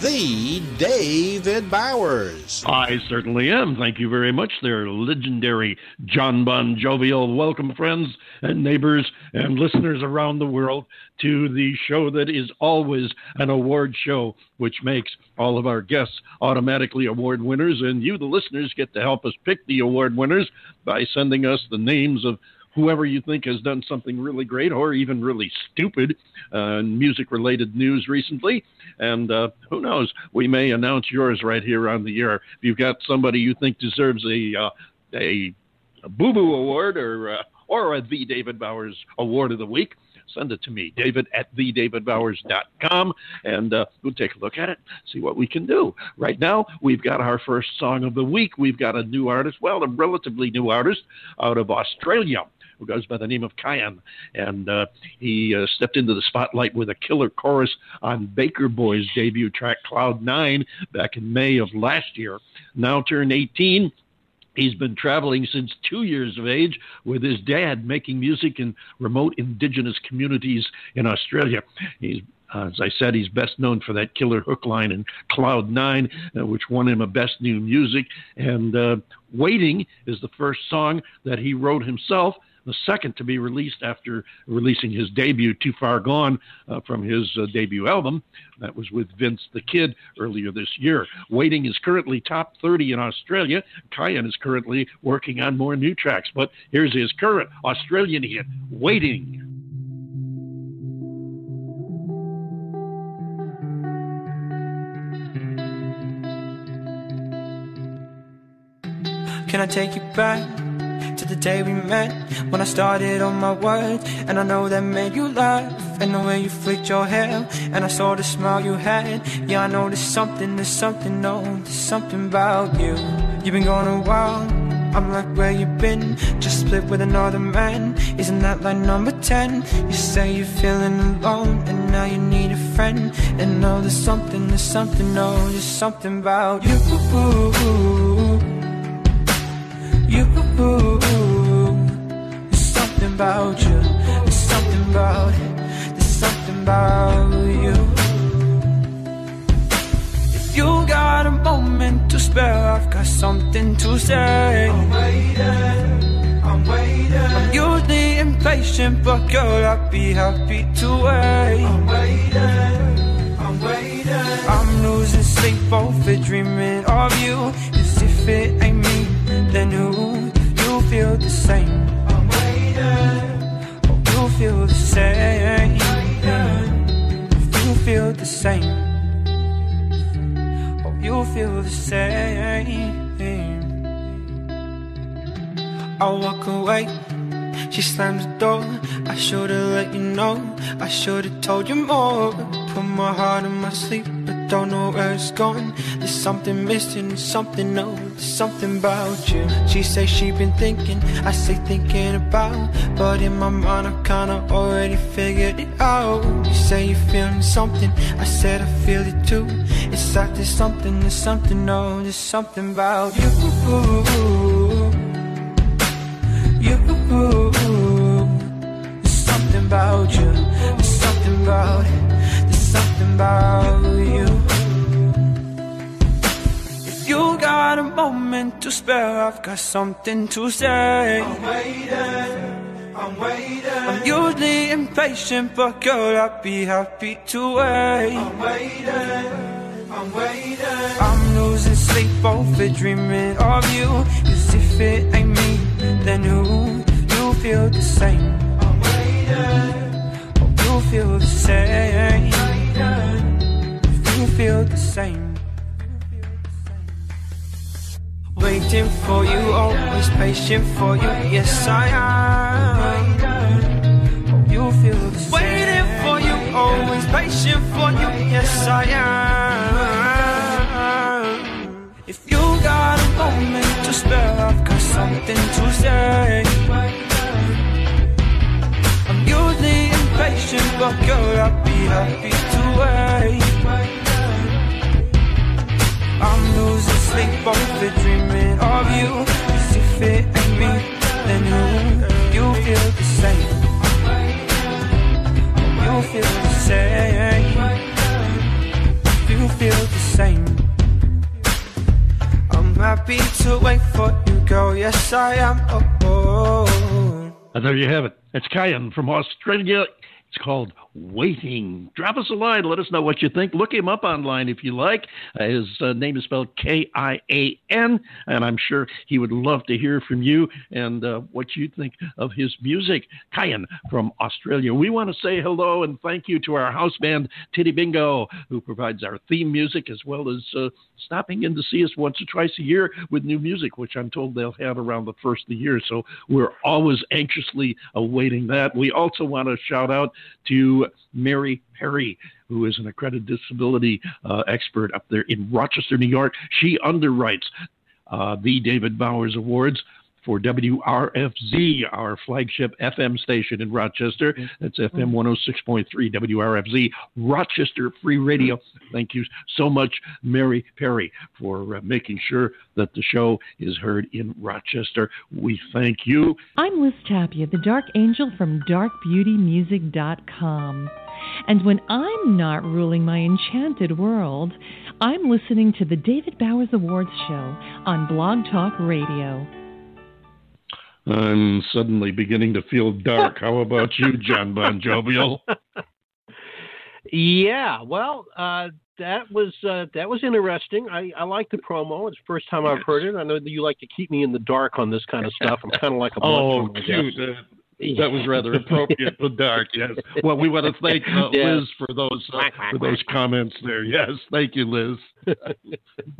the David Bowers. I certainly am. Thank you very much, there, legendary John Bon Jovial. Welcome, friends and neighbors and listeners around the world, to the show that is always an award show, which makes all of our guests automatically award winners. And you, the listeners, get to help us pick the award winners by sending us the names of whoever you think has done something really great or even really stupid uh, music related news recently. And uh, who knows, we may announce yours right here on the air. If you've got somebody you think deserves a, uh, a, a Boo Boo Award or, uh, or a The David Bowers Award of the Week, send it to me, david at thedavidbowers.com, and uh, we'll take a look at it, see what we can do. Right now, we've got our first song of the week. We've got a new artist, well, a relatively new artist out of Australia who goes by the name of Kian. And uh, he uh, stepped into the spotlight with a killer chorus on Baker Boy's debut track, Cloud Nine, back in May of last year. Now turned 18. He's been traveling since two years of age with his dad, making music in remote indigenous communities in Australia. He's uh, as I said, he's best known for that killer hook line in Cloud Nine, uh, which won him a Best New Music. And uh, Waiting is the first song that he wrote himself the second to be released after releasing his debut, Too Far Gone, uh, from his uh, debut album. That was with Vince the Kid earlier this year. Waiting is currently top 30 in Australia. Kian is currently working on more new tracks, but here's his current Australian hit, Waiting. Can I take you back? To the day we met When I started on my words And I know that made you laugh And the way you flicked your hair. And I saw the smile you had. Yeah, I know there's something, there's something, no There's something about you. You've been gone a while I'm like, where you been? Just split with another man Isn't that like number 10? You say you're feeling alone And now you need a friend. And now there's something, there's something, no There's something about You about you. There's something about it. There's something about you. If you got a moment to spare, I've got something to say. I'm waiting. I'm waiting. I'm usually impatient, but girl, I'd be happy to wait. I'm waiting. I'm waiting. I'm losing sleep over dreaming of you. As if it ain't me, then who? You feel the same. Feel the same. You feel the same. Oh, you feel the same. I walk away. She slams the door. I should've let you know. I should've told you more. Put my heart in my sleep, but don't know where it's going. There's something missing, something no, there's something about you. She say she been thinking, I say thinking about. But in my mind, I kinda already figured it out. You say you're feeling something, I said I feel it too. It's like there's something, there's something, no, there's something about you. You, there's something about you, there's something about it, something about you. If you got a moment to spare, I've got something to say. I'm waiting. I'm waiting. I'm usually impatient, but girl, I'd be happy to wait. I'm waiting. I'm waiting. I'm losing sleep over dreaming of you. As if it ain't me, then who? You feel the same. I'm waiting. Oh, you feel the same. You feel the same. Waiting for you, always patient for you. Yes, I am. You feel the same. Waiting for you, always patient for you. Yes, I am. If you got a moment to spare, I've got but girl, I'd be happy to wait. I'm losing sleep over dreaming of you. Cause if it ain't me, then who? You feel the same. You feel the same. You feel the same. I'm happy to wait for you, girl. Yes, I am. Oh, oh. oh. And there you have it. It's Kian from Australia. It's called Waiting. Drop us a line. Let us know what you think. Look him up online if you like. Uh, his uh, name is spelled K I A N, and I'm sure he would love to hear from you and uh, what you think of his music. Kian from Australia. We want to say hello and thank you to our house band, Titty Bingo, who provides our theme music as well as uh, stopping in to see us once or twice a year with new music, which I'm told they'll have around the first of the year. So we're always anxiously awaiting that. We also want to shout out to Mary Perry, who is an accredited disability uh, expert up there in Rochester, New York. She underwrites uh, the David Bowers Awards for WRFZ, our flagship FM station in Rochester. That's FM 106.3 WRFZ, Rochester Free Radio. Thank you so much, Mary Perry, for uh, making sure that the show is heard in Rochester. We thank you. I'm Liz Tapia, the Dark Angel from darkbeautymusic.com. And when I'm not ruling my enchanted world, I'm listening to the David Bowers Awards Show on Blog Talk Radio. I'm suddenly beginning to feel dark. How about you, John Bon Jovial? Yeah, well, uh, that was uh, that was interesting. I, I like the promo. It's the first time I've heard it. I know that you like to keep me in the dark on this kind of stuff. I'm kind of like a Oh, cute. Uh, that was rather appropriate for dark. Yes. Well, we want to thank uh, Yeah. Liz for those uh, for those comments there. Yes, thank you, Liz.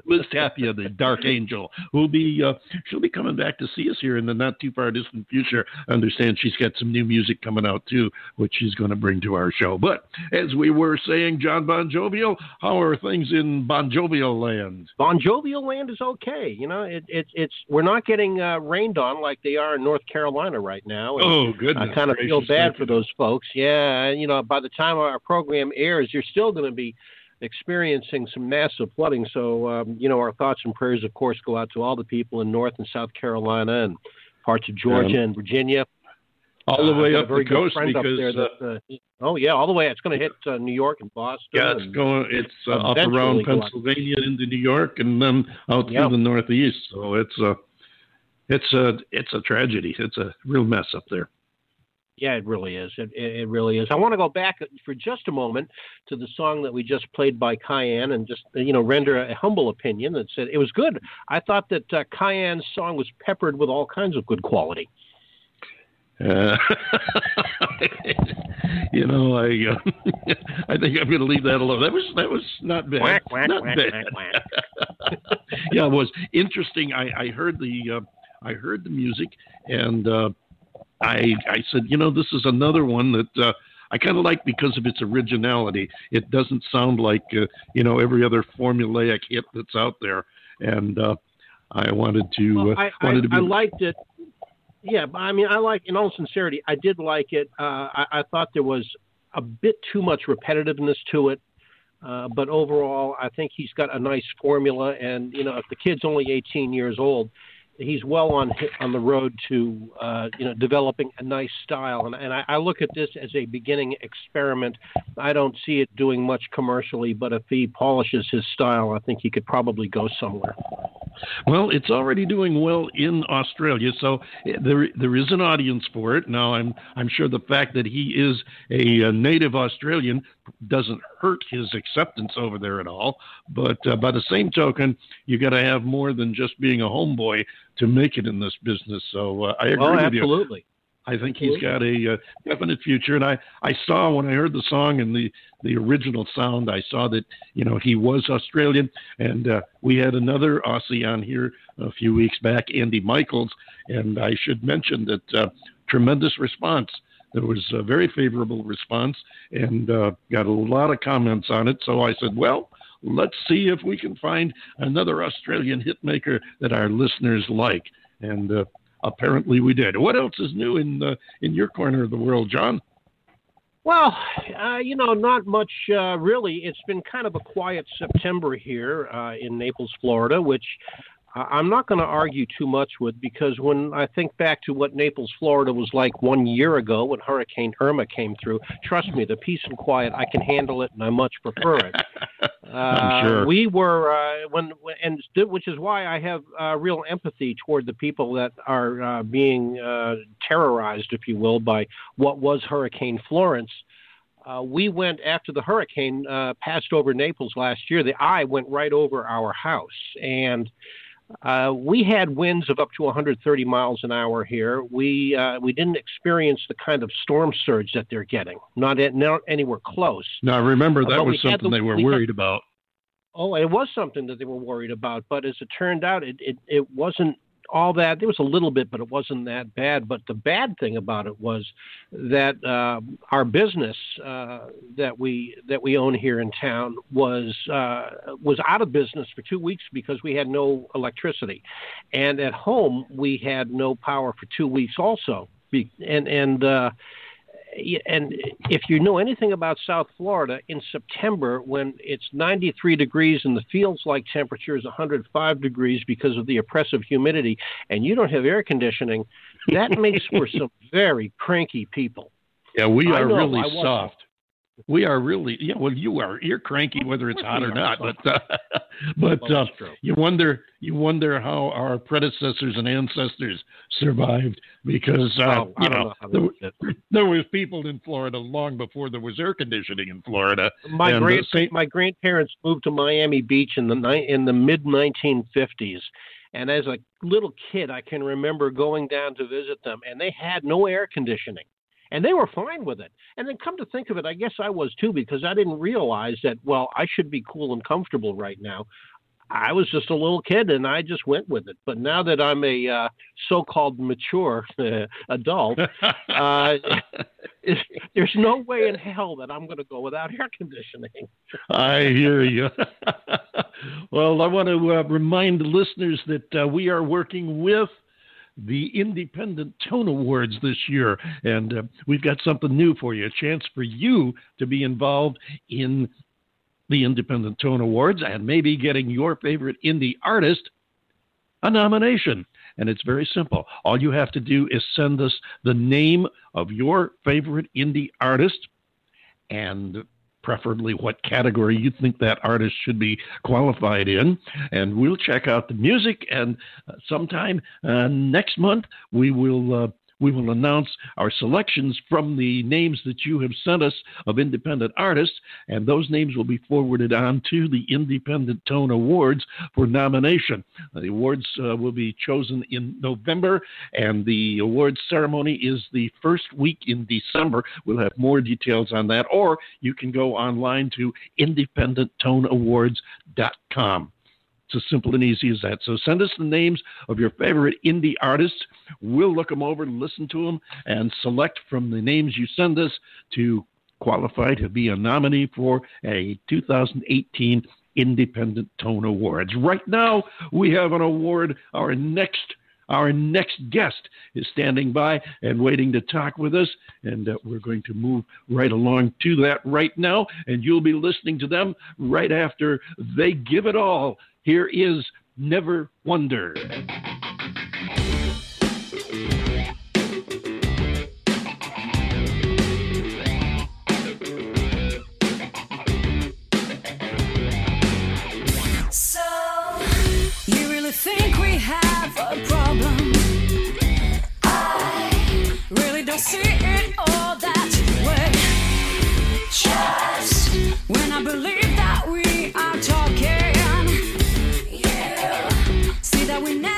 Liz Tapia, the Dark Angel, who'll be uh, she'll be coming back to see us here in the not too far distant future. I understand she's got some new music coming out too, which she's going to bring to our show. But as we were saying, John Bon Jovial, how are things in Bon Jovial land? Bon Jovial land is okay. You know, it, it, it's we're not getting uh, rained on like they are in North Carolina right now. And Oh, goodness! I kind of feel bad for those folks. Yeah, and, you know, by the time our program airs, you're still going to be experiencing some massive flooding. So, um, you know, our thoughts and prayers, of course, go out to all the people in North and South Carolina and parts of Georgia Yeah. and Virginia. all the Uh, way I've up the coast because there uh, that, uh, oh yeah, all the way. It's going to hit uh, New York and Boston. Yeah, it's going. It's uh, up around. Pennsylvania into New York, and then out Yeah. through the Northeast. So it's a, it's a, it's a tragedy. It's a real mess up there. Yeah, it really is. It, it, really is. I want to go back for just a moment to the song that we just played by Cayenne and just, you know, render a humble opinion that said it was good. I thought that uh, Cayenne's song was peppered with all kinds of good quality. Uh, you know, I, uh, I think I'm going to leave that alone. That was that was not bad. Quack, quack, not quack, bad. quack, yeah, it was interesting. I, I heard the uh, I heard the music, and uh, I I said, you know, this is another one that uh, I kind of like because of its originality. It doesn't sound like uh, you know every other formulaic hit that's out there, and uh, I wanted to Well, uh, I, I, wanted to be. I liked it. Yeah, I mean, I like, in all sincerity, I did like it. Uh, I, I thought there was a bit too much repetitiveness to it. Uh, but overall, I think he's got a nice formula. And, you know, if the kid's only 18 years old, he's well on on the road to, uh, you know, developing a nice style. And, and I, I look at this as a beginning experiment. I don't see it doing much commercially, but if he polishes his style, I think he could probably go somewhere. Well, it's already doing well in Australia, so eh, there there is an audience for it. Now, I'm I'm sure the fact that he is a, uh native Australian doesn't hurt his acceptance over there at all. But uh, by the same token, you got to have more than just being a homeboy to make it in this business. So uh, I agree Oh, with you. absolutely. I think he's got a uh, definite future. And I, I saw when I heard the song and the, the original sound, I saw that, you know, he was Australian. And uh, we had another Aussie on here a few weeks back, Andy Michaels. And I should mention that uh, tremendous response. There was a very favorable response and uh, got a lot of comments on it. So I said, well, let's see if we can find another Australian hitmaker that our listeners like. And uh, apparently we did. What else is new in uh, in your corner of the world, John? Well, uh, you know, not much uh, really. It's been kind of a quiet September here uh, in Naples, Florida, which I'm not going to argue too much with because when I think back to what Naples, Florida was like one year ago when Hurricane Irma came through, trust me, the peace and quiet, I can handle it and I much prefer it. I'm sure. Uh, we were uh, when and which is why I have uh, real empathy toward the people that are uh, being uh, terrorized, if you will, by what was Hurricane Florence. Uh, we went after the hurricane uh, passed over Naples last year. The eye went right over our house, and uh, we had winds of up to 130 miles an hour here. We uh, we didn't experience the kind of storm surge that they're getting, not at, not anywhere close. Now, I remember, that we was something the- they were we had- worried about. Oh, it was something that they were worried about, but as it turned out, it, it, it wasn't all that. There was a little bit, but it wasn't that bad. But the bad thing about it was that uh, our business uh, that we that we own here in town was uh, was out of business for two weeks because we had no electricity, and at home we had no power for two weeks also. And and uh, and if you know anything about South Florida, in September when it's 93 degrees and the feels like temperature is 105 degrees because of the oppressive humidity, and you don't have air conditioning, that makes for some very cranky people. Yeah, we are really soft. We are really yeah. Well, you are. You're cranky whether it's hot or not. But uh, but uh, you wonder you wonder how our predecessors and ancestors survived because uh, Oh, you know, know there, there was people in Florida long before there was air conditioning in Florida. My uh, great Saint- my grandparents moved to Miami Beach in the ni- in the mid 1950s, and as a little kid, I can remember going down to visit them, and they had no air conditioning, and they were fine with it. And then come to think of it, I guess I was too because I didn't realize that. Well, I should be cool and comfortable right now. I was just a little kid, and I just went with it. But now that I'm a uh, so-called mature adult, uh, there's no way in hell that I'm going to go without air conditioning. I hear you. well, I want to uh, remind the listeners that uh, we are working with the Independent Tone Awards this year, and uh, we've got something new for you a chance for you to be involved in the Independent Tone Awards and maybe getting your favorite indie artist a nomination. And it's very simple. All you have to do is send us the name of your favorite indie artist and preferably what category you think that artist should be qualified in. And we'll check out the music. And uh, sometime uh, next month, we will. We will announce our selections from the names that you have sent us of independent artists, and those names will be forwarded on to the Independent Tone Awards for nomination. The awards uh, will be chosen in November, and the awards ceremony is the first week in December. We'll have more details on that, or you can go online to independenttoneawards.com. It's as simple and easy as that. So send us the names of your favorite indie artists. We'll look them over, listen to them, and select from the names you send us to qualify to be a nominee for a 2018 Independent Tone Awards. Right now, we have an award. Our next our next guest is standing by and waiting to talk with us, and uh, we're going to move right along to that right now. And you'll be listening to them right after they give it all. Here is Never Wonder. So, you really think we have a problem? I really don't see it all that way. Just when I believe that we are talking, we never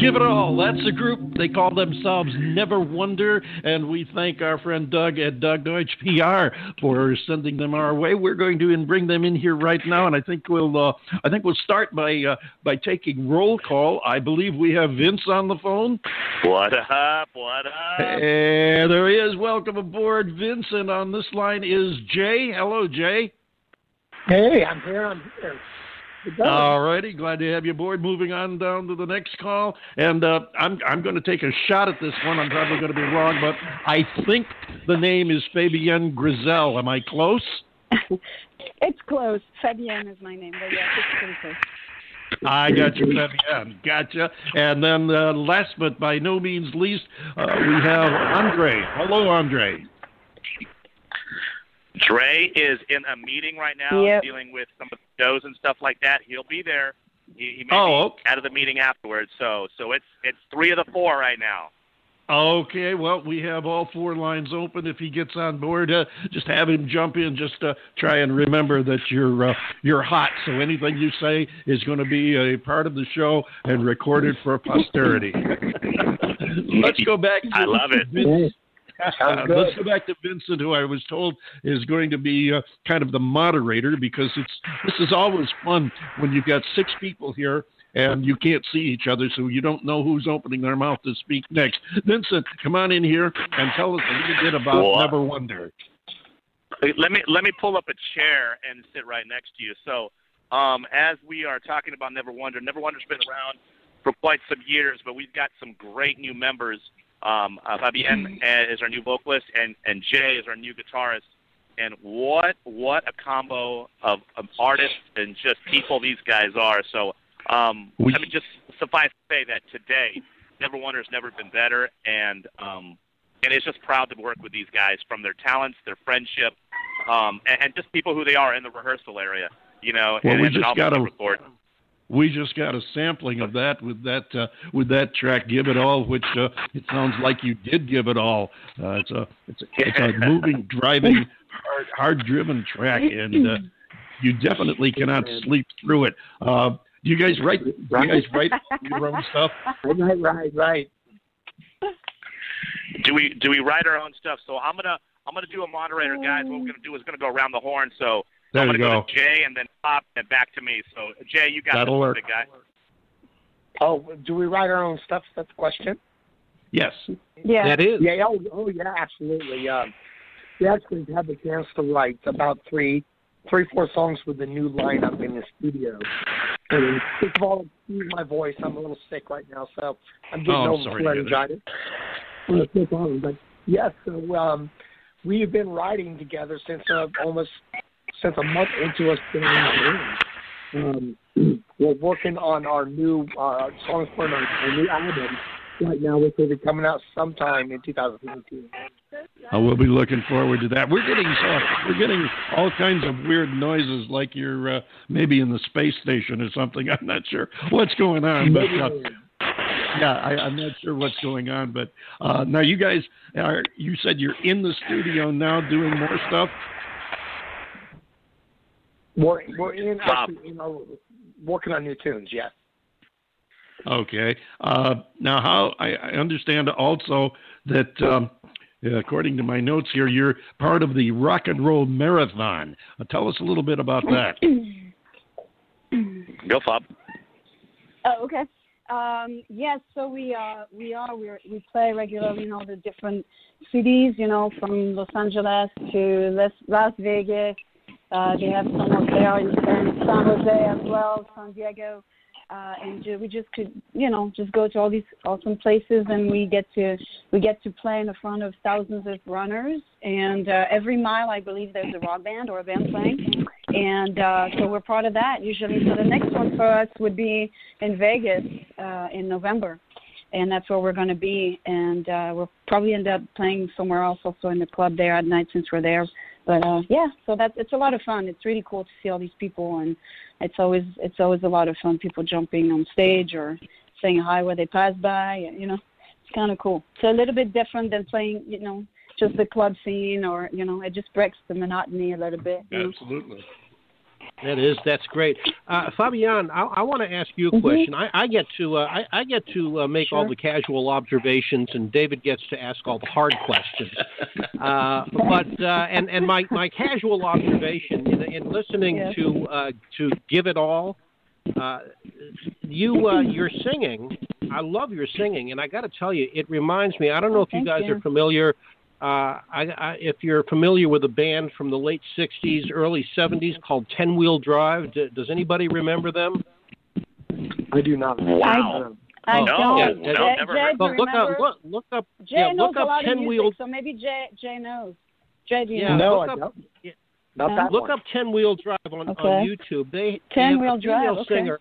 Give it all. That's the group. They call themselves Neverwonder, and we thank our friend Doug at Doug Deutsch PR for sending them our way. We're going to bring them in here right now, and I think we'll uh, I think we'll start by uh, by taking roll call. I believe we have Vince on the phone. What up? What up? And there he is. Welcome aboard, Vince. And on this line is Jay. Hello, Jay. Hey, I'm here. I'm here. All righty, glad to have you aboard. Moving on down to the next call, and uh, I'm I'm going to take a shot at this one. I'm probably going to be wrong, but I think the name is Fabienne Grizel. Am I close? It's close. Fabienne is my name, but yes, it's pretty close. I got you, Fabienne. Gotcha. And then uh, last but by no means least, uh, we have Andre. Hello, Andre. Dre is in a meeting right now, Yep. dealing with some of the shows and stuff like that. He'll be there. He, he may Oh, be out of the meeting afterwards. So, so it's it's three of the four right now. Okay, well, we have all four lines open. If he gets on board, uh, just have him jump in. Just uh, try and remember that you're uh, you're hot, so anything you say is going to be a part of the show and recorded for posterity. Let's go back. To I love it. Vince. Sounds good. Let's go back to Vincent, who I was told is going to be uh, kind of the moderator because it's this is always fun when you've got six people here and you can't see each other, so you don't know who's opening their mouth to speak next. Vincent, come on in here and tell us a little bit about What? Neverwonder. Let me let me pull up a chair and sit right next to you. So, um, as we are talking about Neverwonder, Never Wonder's been around for quite some years, but we've got some great new members. Um, uh, Fabienne is our new vocalist, and and Jay is our new guitarist. And what what a combo of, of artists and just people these guys are. So, um, We- I mean, just suffice to say that today, Neverwonder has never been better, and um, and it's just proud to work with these guys from their talents, their friendship, um, and, and just people who they are in the rehearsal area. You know, Well, and, we and just gotta- record. We just got a sampling of that with that uh, with that track "Give It All," which uh, it sounds like you did give it all. Uh, it's a it's a, it's a moving, driving, hard hard driven track, and uh, you definitely cannot sleep through it. Uh, do you guys write? Do you guys write your own stuff? Right, right, right. Do we do we write our own stuff? So I'm gonna I'm gonna do a moderator, guys. What we're gonna do is gonna go around the horn. So There I'm you gonna go. to Jay and then Pop and back to me. So Jay, you got That'll this work. big guy. Oh, do we write our own stuff? That's the question. Yes. Yeah. That is. Yeah. Oh, oh yeah, absolutely. Um, we actually had the chance to write about three, three, four songs with the new lineup in the studio. And first of all, excuse my voice. I'm a little sick right now, so I'm getting Oh, I'm over sorry to hear that. laryngitis. No problem. But yes, so um, we've been writing together since uh, almost since a month into us being in. Um, we're working on our new uh, songs for our, our new album right now, which will be coming out sometime in 2018. Uh, we'll be looking forward to that. We're getting uh, we're getting all kinds of weird noises, like you're uh, maybe in the space station or something. I'm not sure what's going on, but uh, yeah, I, I'm not sure what's going on. But uh, now you guys are. You said you're in the studio now doing more stuff. We're we're in actually, you know working on new tunes. Yes. Okay. Uh, now, how I, I understand also that, um, according to my notes here, you're part of the Rock and Roll Marathon. Uh, tell us a little bit about that. Go, Pop. Oh, okay. Um, yes, so we uh, we are we are we play regularly in all the different cities, you know, from Los Angeles to Las, Las Vegas. Uh, they have some up there in, in San Jose as well, San Diego, uh, and ju- we just could, you know, just go to all these awesome places, and we get to we get to play in front of thousands of runners. And uh, every mile, I believe there's a rock band or a band playing, and uh, so we're part of that usually. So the next one for us would be in Vegas uh, in November, and that's where we're going to be. And uh, we'll probably end up playing somewhere else, also in the club there at night since we're there. But uh, yeah, so that's it's a lot of fun. It's really cool to see all these people, and it's always it's always a lot of fun. People jumping on stage or saying hi where they pass by. You know, it's kind of cool. It's a little bit different than playing, you know, just the club scene, or you know, it just breaks the monotony a little bit. You know? That is, that's great. Uh, Fabian, I, I want to ask you a Mhm. question. I, I get to uh, I, I get to uh, make all the casual observations, and David gets to ask all the hard questions. Uh, but uh, and and my, my casual observation in, in listening Yes. to uh, to give it all, uh, you uh, you're singing. I love your singing, and I got to tell you, it reminds me. I don't know if you Thank guys you. are familiar. Uh, I, I, if you're familiar with a band from the late '60s, early '70s called Ten Wheel Drive, D- does anybody remember them? I do not. Wow. I Oh, don't. yeah, Jay, yeah, no, never Jay, heard. do Well, look up, look, look up, Jay yeah, knows look a up lot of Ten music, Wheel, so maybe Jay Jay knows. Jay, do you Yeah, know? No, look I up- don't. yeah. Not that look one. up Ten Wheel Drive on, Okay. on YouTube. They, they 10 have Wheel a female Drive, okay. singer.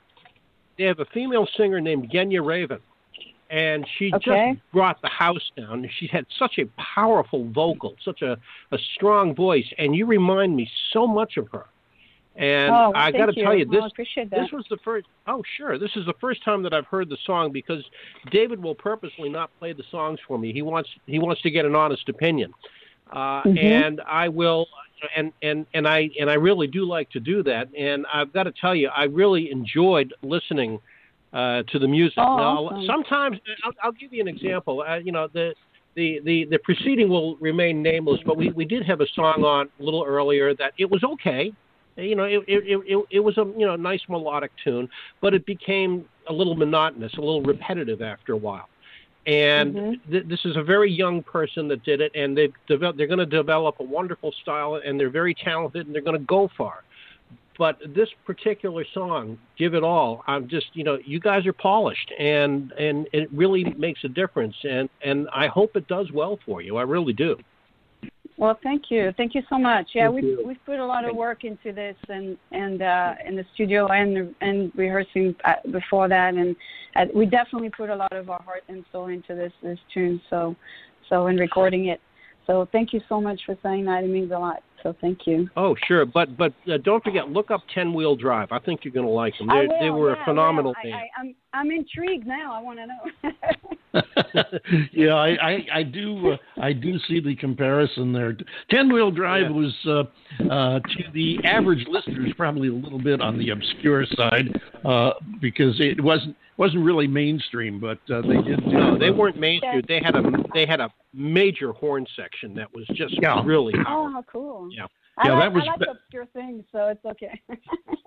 They have a female singer named Genya Ravan, and she Okay. just brought the house down. She had such a powerful vocal, such a, a strong voice, and you remind me so much of her. And oh, well, I got to tell you, this this was the first. Oh, sure. This is the first time that I've heard the song because David will purposely not play the songs for me. He wants he wants to get an honest opinion, uh, Mhm. and I will. And and and I and I really do like to do that. And I've got to tell you, I really enjoyed listening uh, to the music. Oh, now, awesome. sometimes I'll, I'll give you an example. Uh, you know the. The, the, the proceeding will remain nameless, but we, we did have a song on a little earlier that it was okay you know, it, it, it, it was a you know nice melodic tune, but it became a little monotonous, a little repetitive after a while. And Mhm. th- this is a very young person that did it, and they've developed, they're going to develop a wonderful style, and they're very talented, and they're going to go far. But this particular song, "Give It All," I'm just you know, you guys are polished, and and it really makes a difference, and and I hope it does well for you. I really do. Well, thank you, thank you so much. Yeah, we've we've put a lot of work into this, and and uh, in the studio and and rehearsing uh, before that, and uh, we definitely put a lot of our heart and soul into this this tune. So, so in recording it, So thank you so much for saying that. It means a lot. So thank you. Oh, sure, but but uh, don't forget, look up Ten Wheel Drive. I think you're going to like them. I They will, they were yeah, a phenomenal I band. I, I, I'm I'm intrigued now. I want to know. yeah, I, I, I do uh, I do see the comparison there. Ten wheel drive was uh, uh, to the average listeners probably a little bit on the obscure side uh, because it wasn't wasn't really mainstream, but uh, they did. No, they weren't mainstream. They had a they had a major horn section that was just Yeah. really oh, how cool. Yeah. I Yeah, like, that was I like ba- obscure things, so it's okay.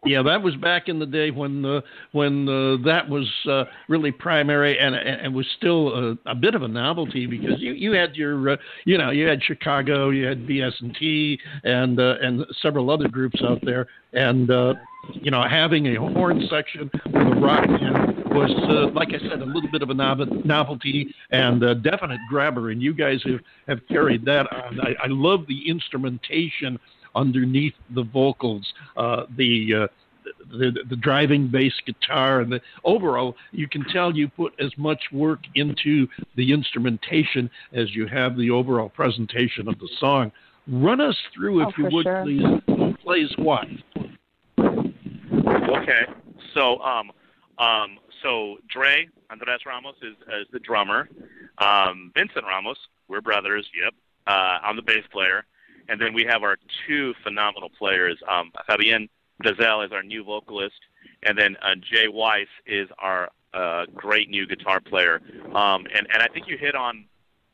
yeah, that was back in the day when uh, when uh, that was uh, really primary and and and was still a, a bit of a novelty because you you had your uh, you know you had Chicago, you had BS and T, and uh, and several other groups out there, and uh, you know having a horn section with a rock band was uh, like I said a little bit of a novelty and a definite grabber, and you guys have have carried that on. I, I love the instrumentation underneath the vocals, uh, the, uh, the the driving bass guitar, and the overall. You can tell you put as much work into the instrumentation as you have the overall presentation of the song. Run us through, if Oh, you would, sure. please. Plays what? Okay. So um um so Dre Andres Ramos is is the drummer. Um Vincent Ramos, we're brothers, yep. Uh I'm the bass player. And then we have our two phenomenal players. Um Fabienne Dazel is our new vocalist and then uh, Jay Weiss is our uh great new guitar player. Um and and I think you hit on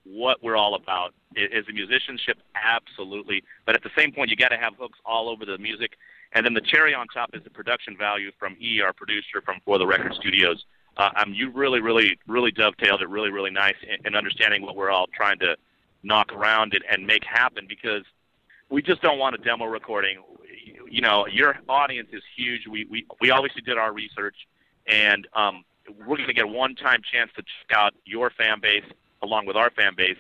what we're all about. Is the musicianship absolutely, but at the same point, you got to have hooks all over the music. And then the cherry on top is the production value from E, our producer from For the Record Studios. Uh, um, you really, really, really dovetailed it really, really nice in, in understanding what we're all trying to knock around and, and make happen because we just don't want a demo recording. You know, your audience is huge. We we, we obviously did our research, and um, we're going to get a one-time chance to check out your fan base along with our fan base,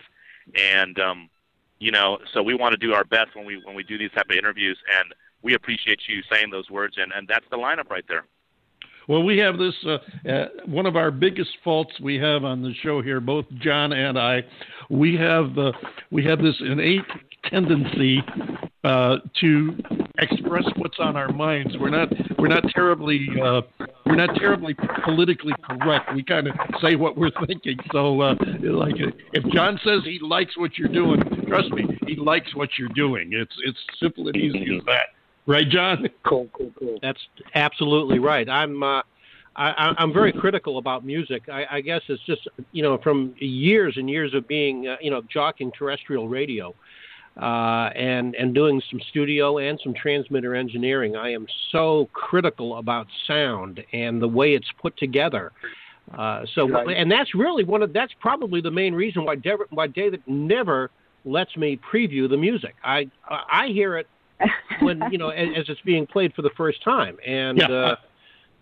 and um, you know, so we want to do our best when we when we do these type of interviews, and we appreciate you saying those words, and and that's the lineup right there. Well, we have this. Uh, uh, one of our biggest faults we have on the show here, both John and I, we have uh, we have this innate tendency uh, to express what's on our minds. We're not we're not terribly uh, we're not terribly politically correct. We kind of say what we're thinking. So, uh, like, if John says he likes what you're doing, trust me, he likes what you're doing. It's it's simple and easy as that, right, John? Cool, cool, cool. That's absolutely right. I'm uh, I, I- I'm very critical about music. I, I guess it's just you know from years and years of being uh, you know jockeying terrestrial radio uh, and and doing some studio and some transmitter engineering. I am so critical about sound and the way it's put together. Uh, so Right. and that's really one of that's probably the main reason why David, why David never lets me preview the music. I I hear it when you know as, as it's being played for the first time and. Yeah. Uh,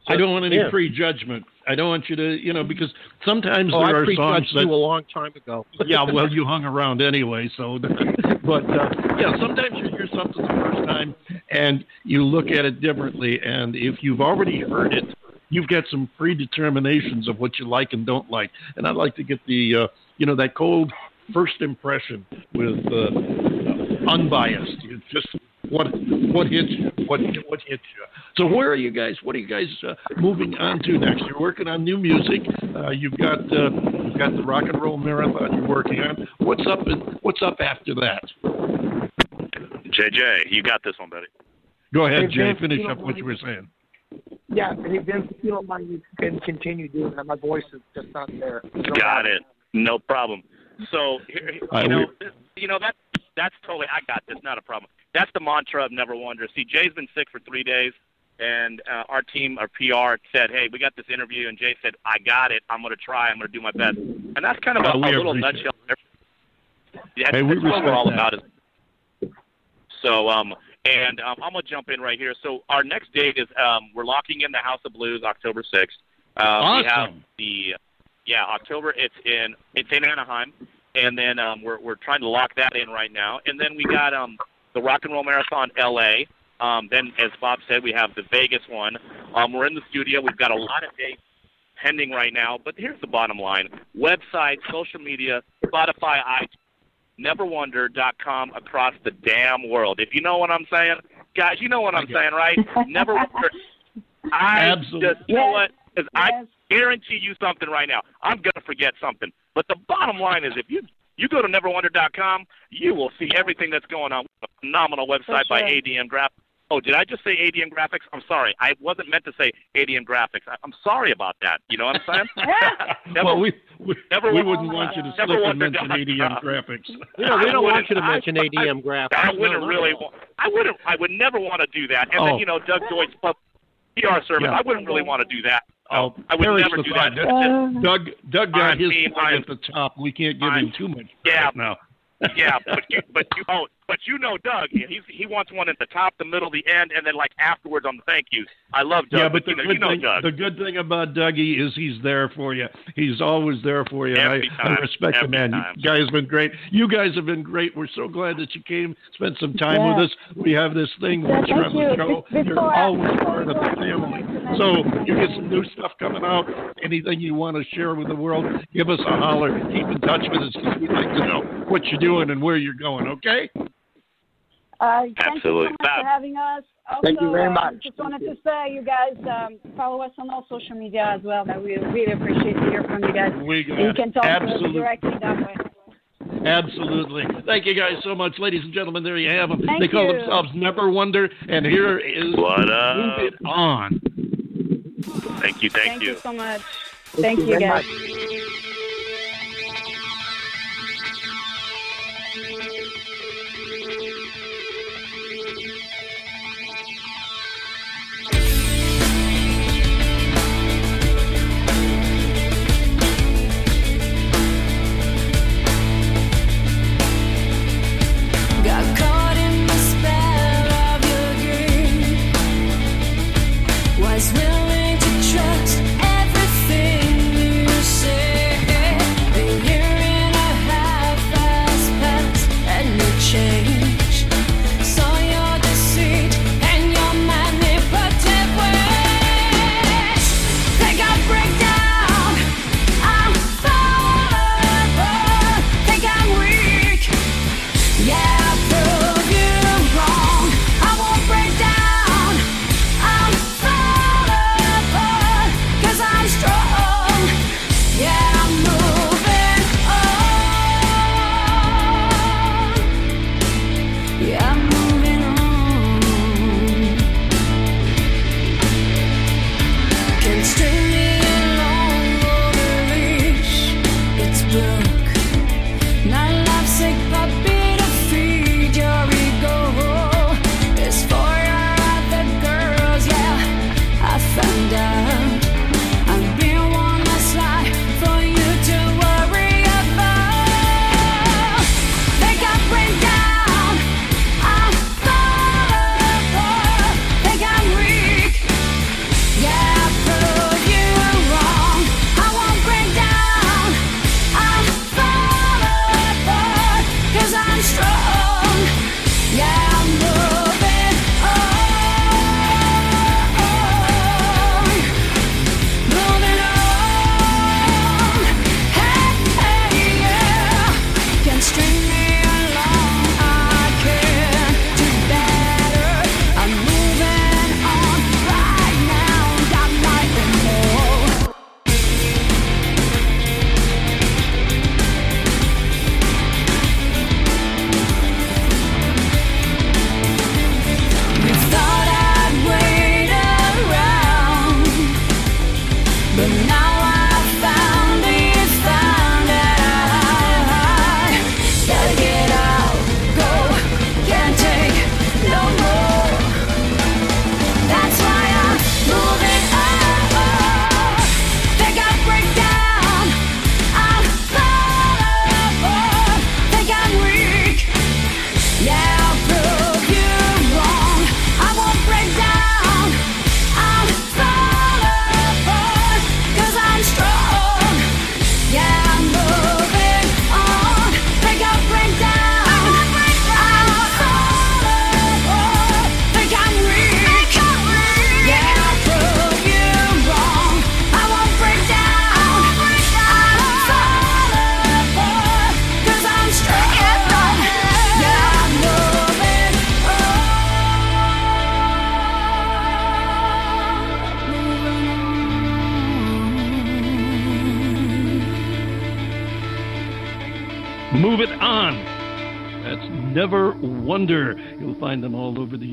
I don't want any yeah. prejudgment. I don't want you to, you know, because sometimes Oh, there I are songs that you a long time ago. yeah, well, you hung around anyway, so. but uh, yeah, sometimes you hear something the first time and you look at it differently, and if you've already heard it, you've got some predeterminations of what you like and don't like. And I'd like to get the, uh, you know, that cold first impression with uh, unbiased. You just what what hits you, what what hits you. So where are you guys? What are you guys uh, moving on to next? You're working on new music. Uh, you've got uh, you've got the rock and roll marathon you're working on. What's up? In, what's up after that? JJ, you got this one, buddy. Go ahead, Hey, Jay. Vince, Finish up what you were saying. Yeah, hey Vince, if you don't mind, you can continue doing that. My voice is just not there. So, Got it. No problem. So you know, this, you know that that's totally. I got this. Not a problem. That's the mantra of Neverwonder. See, Jay's been sick for three days, and uh, our team, our PR, said, "Hey, we got this interview," and Jay said, "I got it. I'm going to try. I'm going to do my best." And that's kind of a, a little nutshell. Yeah, Hey, we that's what we're all respect about. Is, so, um, and um, I'm gonna jump in right here. So our next date is um, we're locking in the House of Blues October 6th. Uh, We have the yeah October. It's in it's in Anaheim, and then um, we're we're trying to lock that in right now. And then we got um, the Rock and Roll Marathon L.A. Um, then, as Bob said, we have the Vegas one. Um, we're in the studio. We've got a lot of dates pending right now. But here's the bottom line: website, social media, Spotify, iTunes. neverwonder.com across the damn world. If you know what I'm saying, guys, you know what I'm saying, right? Never wonder. I Absolutely. just, you know Yes. what? 'Cause I guarantee you something right now. I'm gonna forget something. But the bottom line is, if you you go to neverwonder.com, you will see everything that's going on. A phenomenal website by sure. ADM Graphics. Oh, did I just say ADM Graphics? I'm sorry. I wasn't meant to say ADM Graphics. I, I'm sorry about that. You know what I'm saying? Never- well, we we, never we wouldn't want you to never slip and mention dot ADM graphics. You know, we I don't want you to I- mention ADM graphics. I No, wouldn't no, really. no. wa- I wouldn't. I would never want to do that. And Oh. then you know, Doug Deutsch pub PR service. Yeah. I wouldn't really want to do that. Oh, I would never do that. Uh, Doug Doug got I his mean, at the top. We can't give I'm- him too much Yeah. right now. Yeah, but you, but you, oh, but you know, Doug, he's he wants one at the top, the middle, the end, and then like afterwards on the thank yous. I love Doug. yeah, but the you know, good you know thing Doug. the good thing about Dougie is he's there for you. He's always there for you. and Every I, I time. respect the man. time. You guys have been great. You guys have been great. We're so glad that you came, spent some time Yeah. with us. We have this thing Yeah, once you're you. show. Be- You're always part of the family. So you get some new stuff coming out. Anything you want to share with the world, give us a holler. Keep in touch with us because we'd like to know what you're doing and where you're going. Okay? Uh, thank Absolutely. you so much for having us. Also, Thank you very uh, much. Just wanted to say, you guys um, follow us on all social media as well. That we really appreciate to hear from you guys. We And you can talk to us absolutely. directly that way. Absolutely. Thank you guys so much, ladies and gentlemen. There you have them. Thank they call you. themselves Never Wonder, and here is What up? Move It On. Thank you, thank, Thank you so much. Thank you, very guys. much.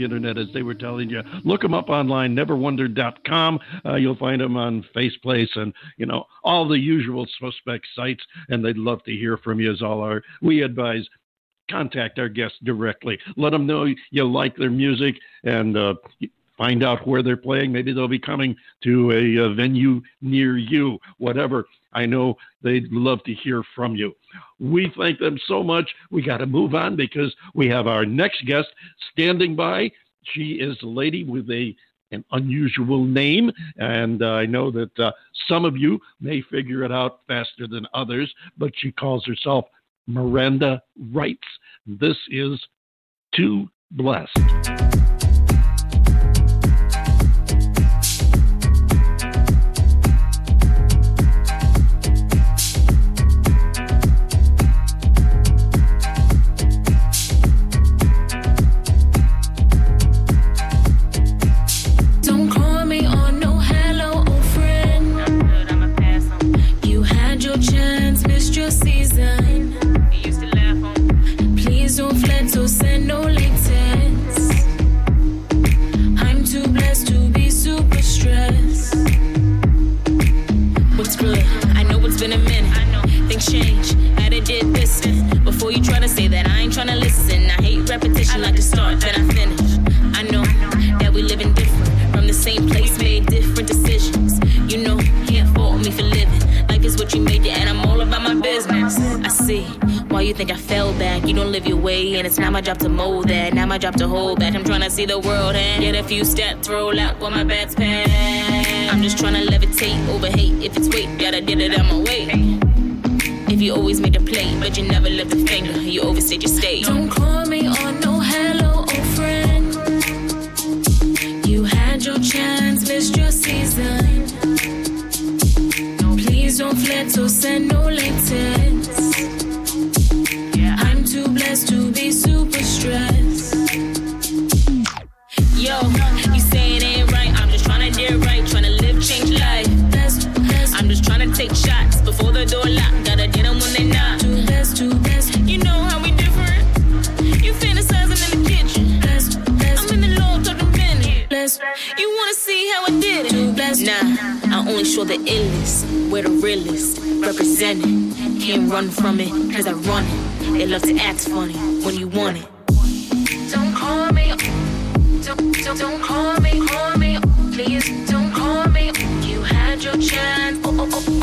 Internet, as they were telling you. Look them up online, neverwonder.com. Uh, you'll find them on Faceplace and, you know, all the usual suspect sites, and they'd love to hear from you as all our, we advise contact our guests directly. Let them know you like their music and uh, find out where they're playing. Maybe they'll be coming to a, a venue near you, whatever. I know they'd love to hear from you. We thank them so much. We got to move on because we have our next guest standing by. She is a lady with a an unusual name, and uh, I know that uh, some of you may figure it out faster than others, but she calls herself Miranda Writes. This is Too Blessed. The world and get a few steps, roll out with my bags run from it, cause I run it. They love to act funny when you want it. Don't call me. Don't, don't, don't call me, call me. Please don't call me. You had your chance, oh, oh, oh,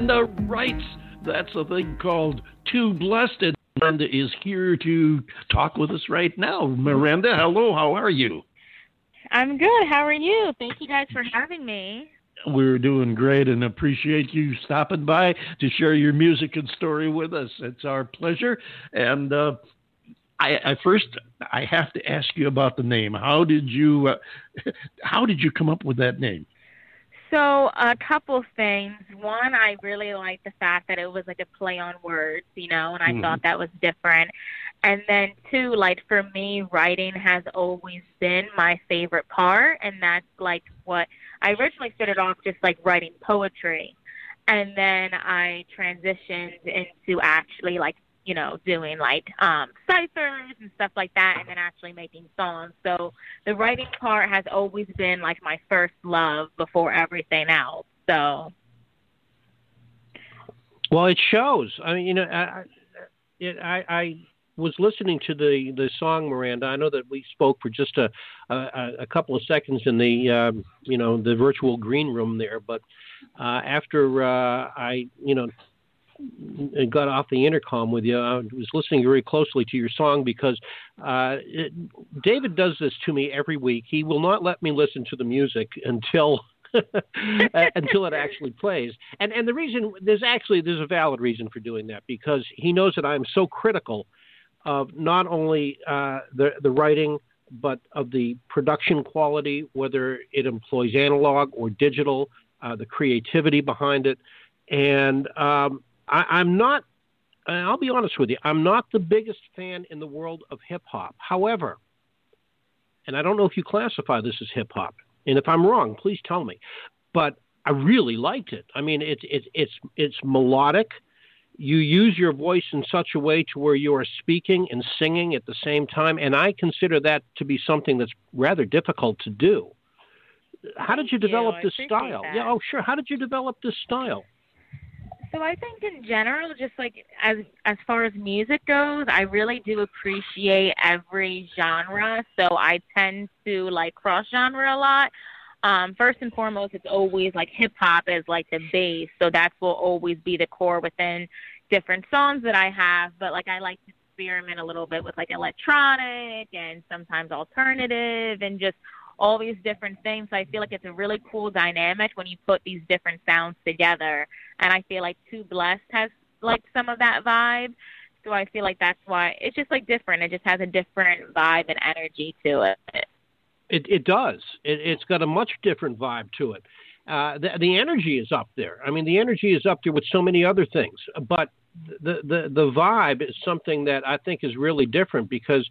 Miranda Writes. That's a thing called Too Blessed. And Miranda is here to talk with us right now. Miranda, hello. How are you? I'm good. How are you? Thank you guys for having me. We're doing great and appreciate you stopping by to share your music and story with us. It's our pleasure. And uh, I, I first I have to ask you about the name. How did you uh, how did you come up with that name? So, a couple things. One, I really liked the fact that it was like a play on words, you know, and I Mhm. thought that was different. And then, two, like for me, writing has always been my favorite part, and that's like what I originally started off just like writing poetry. And then I transitioned into actually like, you know, doing like um ciphers and stuff like that and then actually making songs. So the writing part has always been like my first love before everything else. So Well, it shows. I mean, you know, I, it, I, I was listening to the the song Miranda. I know that we spoke for just a a, a couple of seconds in the um, you know the virtual green room there, but uh, after uh, I you know got off the intercom with you, I was listening very closely to your song because uh, it, David does this to me every week. He will not let me listen to the music until until it actually plays. And and the reason there's actually there's a valid reason for doing that because he knows that I'm so critical of not only uh, the the writing but of the production quality, whether it employs analog or digital, uh, the creativity behind it, and um, I, I'm not. And I'll be honest with you, I'm not the biggest fan in the world of hip hop. However, and I don't know if you classify this as hip hop, and if I'm wrong, please tell me. But I really liked it. I mean, it's it's it's it's melodic. You use your voice in such a way to where you are speaking and singing at the same time, and I consider that to be something that's rather difficult to do. How did you develop I this style? Yeah, oh sure. How did you develop this style? So I think in general, just like as as far as music goes, I really do appreciate every genre. So I tend to like cross genre a lot. Um, first and foremost, it's always like hip hop is like the base, so that will always be the core within different songs that I have. But like I like to experiment a little bit with like electronic and sometimes alternative and just all these different things. So I feel like it's a really cool dynamic when you put these different sounds together. And I feel like Too Blessed has like some of that vibe. So I feel like that's why it's just like different. It just has a different vibe and energy to it. It, it does. It, it's got a much different vibe to it. Uh, the, the energy is up there. I mean, the energy is up there with so many other things. But the, the, the vibe is something that I think is really different because,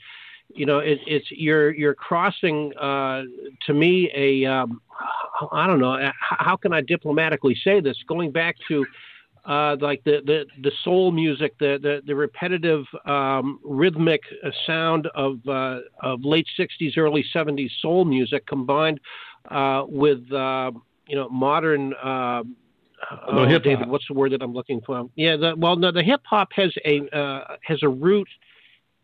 you know, it, it's you're you're crossing uh, to me a um, I don't know how can I diplomatically say this going back to uh, like the, the, the soul music, the, the, the repetitive um, rhythmic uh, sound of, uh, of late 60s, early 70s soul music combined uh, with, uh, you know, modern. Uh, oh. David, what's the word that I'm looking for? Yeah, the, well, no, the hip hop has a uh, has a root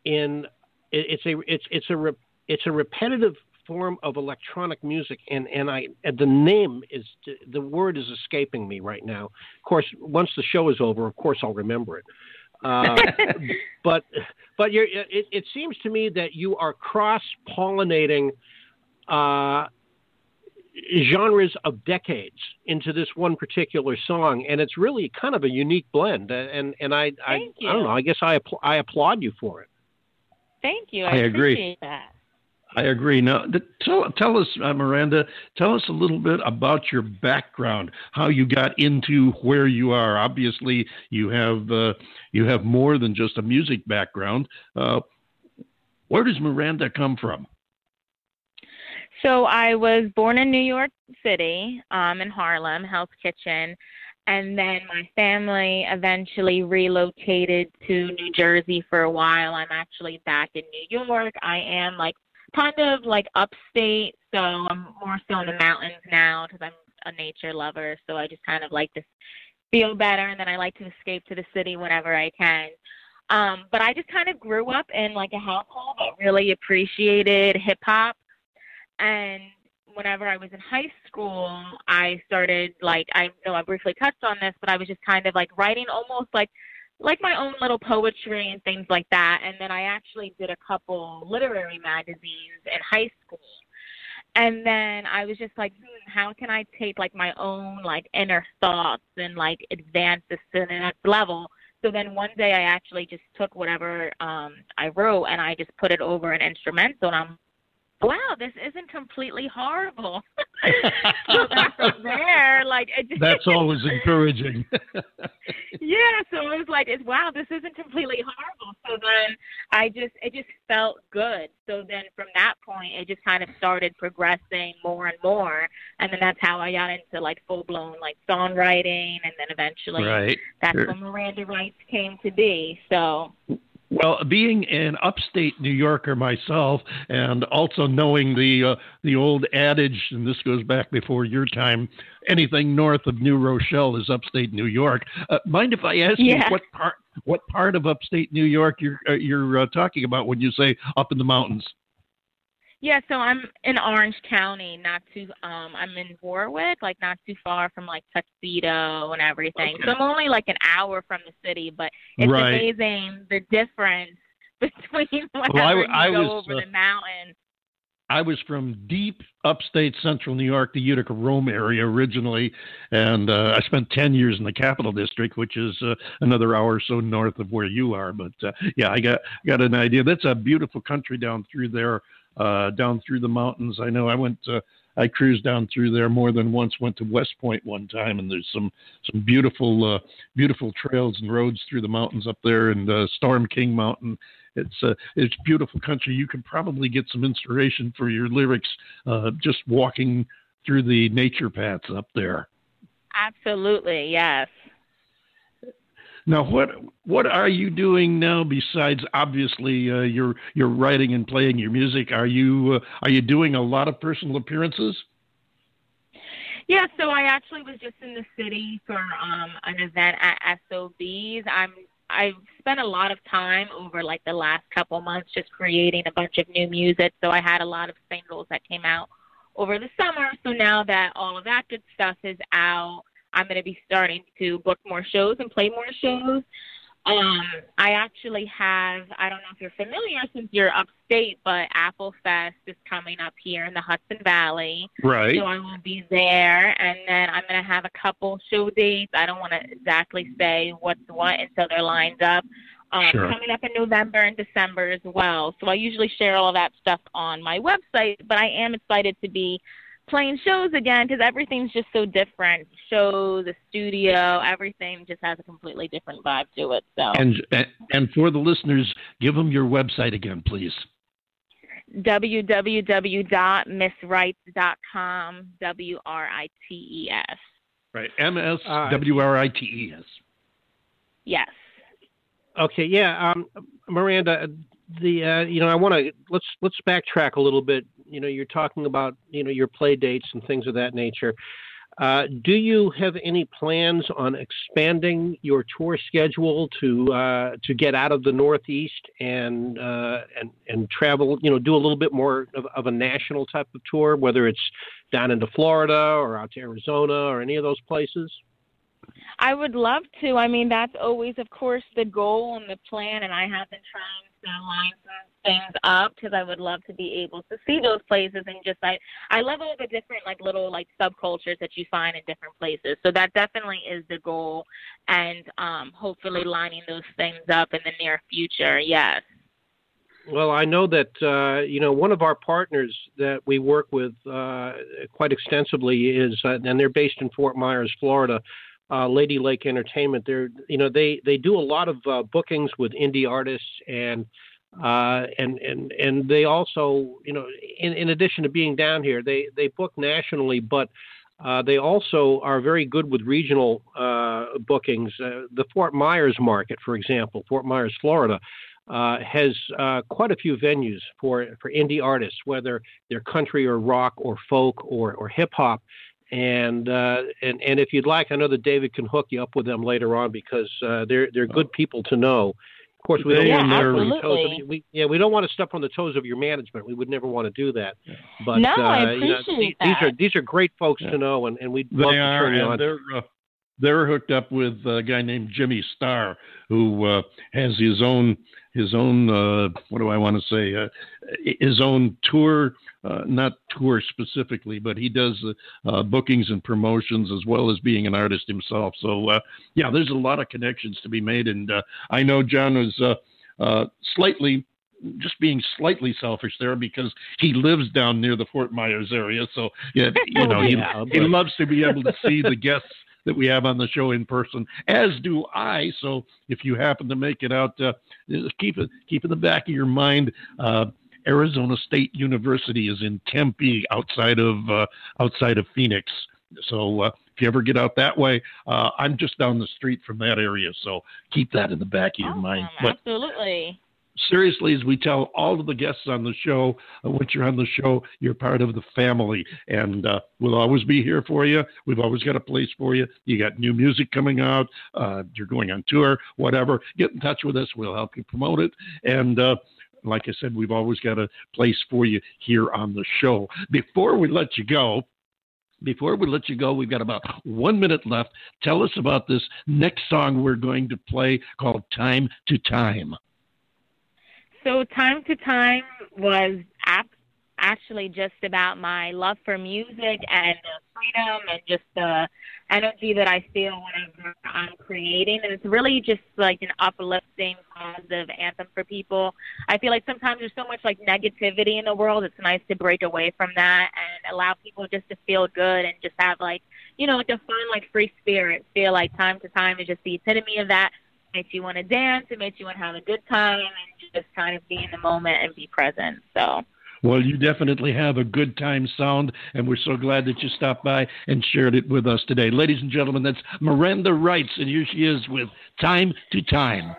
in it, it's a it's it's a re, it's a repetitive form of electronic music, and and I and the name is the word is escaping me right now. Of course, once the show is over, of course I'll remember it. Uh, but but it, it seems to me that you are cross pollinating uh, genres of decades into this one particular song, and it's really kind of a unique blend. And and I I, I don't know. I guess I I applaud you for it. Thank you. I, I agree. appreciate that. I agree. Now, th- tell, tell us, uh, Miranda, tell us a little bit about your background, how you got into where you are. Obviously, you have uh, you have more than just a music background. Uh, where does Miranda come from? So I was born in New York City, um, in Harlem, Hell's Kitchen, and then my family eventually relocated to New Jersey for a while. I'm actually back in New York. I am like kind of like upstate, so I'm more so in the mountains now because I'm a nature lover. So I just kind of like to feel better, and then I like to escape to the city whenever I can. Um, but I just kind of grew up in like a household that really appreciated hip hop and whenever I was in high school, I started like I know I briefly touched on this, but I was just kind of like writing almost like like my own little poetry and things like that. And then I actually did a couple literary magazines in high school. And then I was just like, hmm, how can I take like my own like inner thoughts and like advance this to the next level? So then one day I actually just took whatever um I wrote and I just put it over an instrumental and I'm wow, this isn't completely horrible. so then from there, like just, That's always encouraging. yeah. So it was like, it's wow, this isn't completely horrible. So then I just, it just felt good. So then from that point, it just kind of started progressing more and more, and then that's how I got into like full blown like songwriting, and then eventually Right. that's Sure. when Miranda Writes came to be. So Well, being an upstate New Yorker myself, and also knowing the uh, the old adage, and this goes back before your time, anything north of New Rochelle is upstate New York. Uh, mind if I ask you what part what part of upstate New York you're uh, you're uh, talking about when you say up in the mountains? Yeah, so I'm in Orange County, not too um I'm in Warwick, like not too far from like Tuxedo and everything. So I'm only like an hour from the city, but it's Right. amazing the difference between whenever Well, I you I go was, over uh, the mountain. I was from deep upstate central New York, the Utica Rome area originally, and uh, I spent 10 years in the Capital District, which is uh, another hour or so north of where you are. But uh, yeah, I got got an idea. That's a beautiful country down through there, uh, down through the mountains. I know I went. Uh, I cruised down through there more than once. Went to West Point one time, and there's some some beautiful uh, beautiful trails and roads through the mountains up there, and uh, Storm King Mountain. It's uh, it's beautiful country. You can probably get some inspiration for your lyrics uh, just walking through the nature paths up there. Absolutely, yes. Now, what what are you doing now besides obviously uh, your your writing and playing your music? Are you uh, are you doing a lot of personal appearances? Yeah, so I actually was just in the city for um an event at SOBs. I'm I've spent a lot of time over like the last couple months just creating a bunch of new music. So I had a lot of singles that came out over the summer. So now that all of that good stuff is out, I'm going to be starting to book more shows and play more shows. Um, I actually have, I don't know if you're familiar since you're upstate, but Apple Fest is coming up here in the Hudson Valley. Right. So I will be there, and then I'm going to have a couple show dates. I don't want to exactly say what's what until they're lined up. Um, Sure. Coming up in November and December as well. So I usually share all that stuff on my website, but I am excited to be playing shows again because everything's just so different. Shows, the studio, everything just has a completely different vibe to it. So And and for the listeners, give them your website again, please. www.mswrites.com, W R I T E S. Right. M S W R I T E S. Yes. Okay, yeah, um, Miranda, the uh, you know I want to let's let's backtrack a little bit. You know, you're talking about you know your play dates and things of that nature. Uh, do you have any plans on expanding your tour schedule to uh, to get out of the Northeast and uh, and and travel? You know, do a little bit more of, of a national type of tour, whether it's down into Florida or out to Arizona or any of those places. I would love to. I mean, that's always, of course, the goal and the plan, and I have been trying to line some things up because I would love to be able to see those places and just I I love all the different like little like subcultures that you find in different places. So that definitely is the goal, and um, hopefully lining those things up in the near future. Yes. Well, I know that uh, you know one of our partners that we work with uh, quite extensively is, uh, and they're based in Fort Myers, Florida. Uh, Lady Lake Entertainment. They're you know they they do a lot of uh, bookings with indie artists and. Uh, and and and they also, you know, in, in addition to being down here, they they book nationally, but uh, they also are very good with regional uh, bookings. Uh, the Fort Myers market, for example, Fort Myers, Florida, uh, has uh, quite a few venues for for indie artists, whether they're country or rock or folk or or hip hop. And uh, and and if you'd like, I know that David can hook you up with them later on because uh, they're they're good people to know. Of course, we don't They want to step on the toes of, we, yeah, we don't want to step on the toes of your management. We would never want to do that. But No, uh, I you know, appreciate these are that. these are great folks Yeah. to know, and, and we'd They love to are, turn you and on. they're uh, they're hooked up with a guy named Jimmy Starr, who uh, has his own his own uh, what do I want to say uh, his own tour, uh, not tour specifically, but he does uh, uh, bookings and promotions as well as being an artist himself. So uh, yeah, there's a lot of connections to be made, and uh, I know John is uh, uh, slightly just being slightly selfish there because he lives down near the Fort Myers area. So yeah, you know, he, Yeah, he but- loves to be able to see the guests that we have on the show in person, as do I. So if you happen to make it out, uh, keep it keep in the back of your mind. Uh, Arizona State University is in Tempe, outside of uh, outside of Phoenix. So uh, if you ever get out that way, uh, I'm just down the street from that area. So keep that in the back of your mind. But Absolutely seriously, as we tell all of the guests on the show, uh, once you're on the show, you're part of the family. And uh, we'll always be here for you. We've always got a place for you. You got new music coming out, uh, you're going on tour, whatever. Get in touch with us. We'll help you promote it. And, uh, like I said, we've always got a place for you here on the show. Before we let you go, before we let you go, we've got about one minute left. Tell us about this next song we're going to play called Time to Time. So time to time was ap- actually just about my love for music and uh, freedom and just the energy that I feel whenever I'm creating. And it's really just like an uplifting, positive anthem for people. I feel like sometimes there's so much like negativity in the world. It's nice to break away from that and allow people just to feel good and just have like, you know, like a fun, like free spirit. Feel like time to time is just the epitome of that makes you want to dance. It makes you want to have a good time and just kind of be in the moment and be present. So. Well, you definitely have a good time sound, and we're so glad that you stopped by and shared it with us today. Ladies and gentlemen, that's Miranda Writes, and here she is with Time to Time.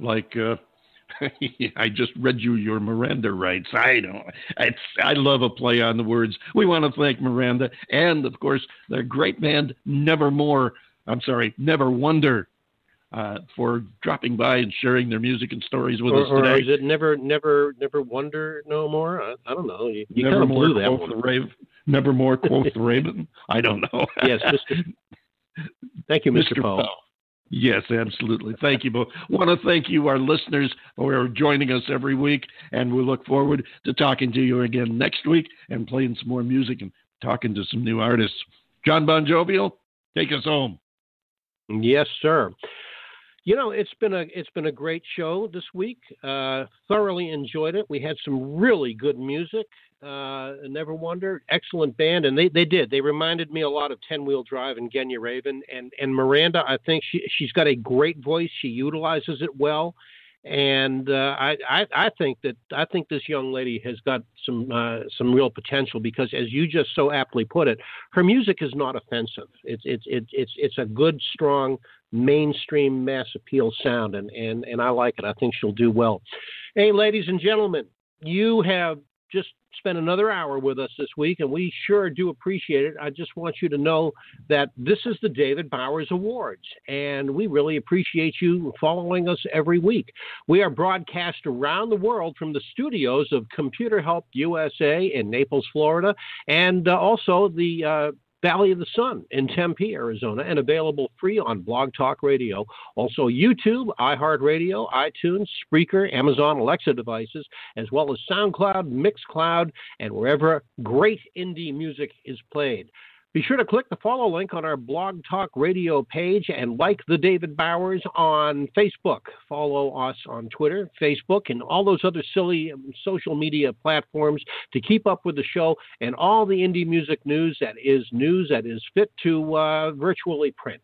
like uh, I just read you your Miranda rights. I don't. It's, I love a play on the words. We want to thank Miranda and, of course, the great band Nevermore. I'm sorry, Neverwonder. Uh, for dropping by and sharing their music and stories with or, us today. Or is it never, never, never wonder no more? I, I don't know. You, you never kind of more one. the. Never more quoth the raven. I don't know. yes, Mr. Thank you, Mr. Paul. Paul. Yes, absolutely. Thank you both. Want to thank you, our listeners, who are joining us every week, and we look forward to talking to you again next week and playing some more music and talking to some new artists. John Bon Jovial, take us home. Yes, sir. You know, it's been a it's been a great show this week. Uh, thoroughly enjoyed it. We had some really good music. Uh, Neverwonder, excellent band, and they, they did. They reminded me a lot of Ten Wheel Drive and Genya Ravan and and Miranda. I think she she's got a great voice. She utilizes it well, and uh, I, I I think that I think this young lady has got some uh, some real potential because, as you just so aptly put it, her music is not offensive. It's it's it's it's it's a good, strong mainstream mass appeal sound, and and and I like it. I think she'll do well. Hey, ladies and gentlemen, you have just spent another hour with us this week, and we sure do appreciate it. I just want you to know that this is the David Bowers Awards, and we really appreciate you following us every week. We are broadcast around the world from the studios of Computer Help USA in Naples, Florida, and uh, also the uh, Valley of the Sun in Tempe, Arizona, and available free on Blog Talk Radio. Also, YouTube, iHeartRadio, iTunes, Spreaker, Amazon Alexa devices, as well as SoundCloud, Mixcloud, and wherever great indie music is played. Be sure to click the follow link on our Blog Talk Radio page and like the David Bowers on Facebook. Follow us on Twitter, Facebook, and all those other silly um, social media platforms to keep up with the show and all the indie music news that is news that is fit to uh, virtually print.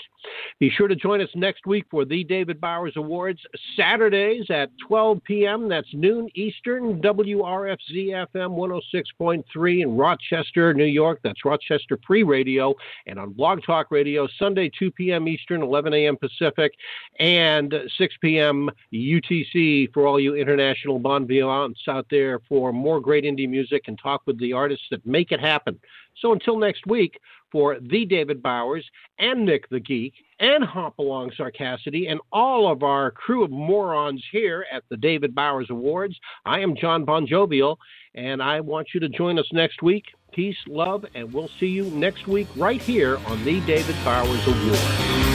Be sure to join us next week for the David Bowers Awards, Saturdays at 12 p.m. That's noon Eastern, WRFZ FM 106.3 in Rochester, New York. That's Rochester Free Radio. And on Blog Talk Radio, Sunday, 2 p.m. Eastern, 11 a.m. Pacific, and 6 p.m. UTC for all you international bon vivants out there for more great indie music and talk with the artists that make it happen. So until next week, for the David Bowers and Nick the Geek and Hop Along Sarcasity and all of our crew of morons here at the David Bowers Awards, I am John Bon Jovial, and I want you to join us next week. Peace, love, and we'll see you next week right here on the David Bowers Awards.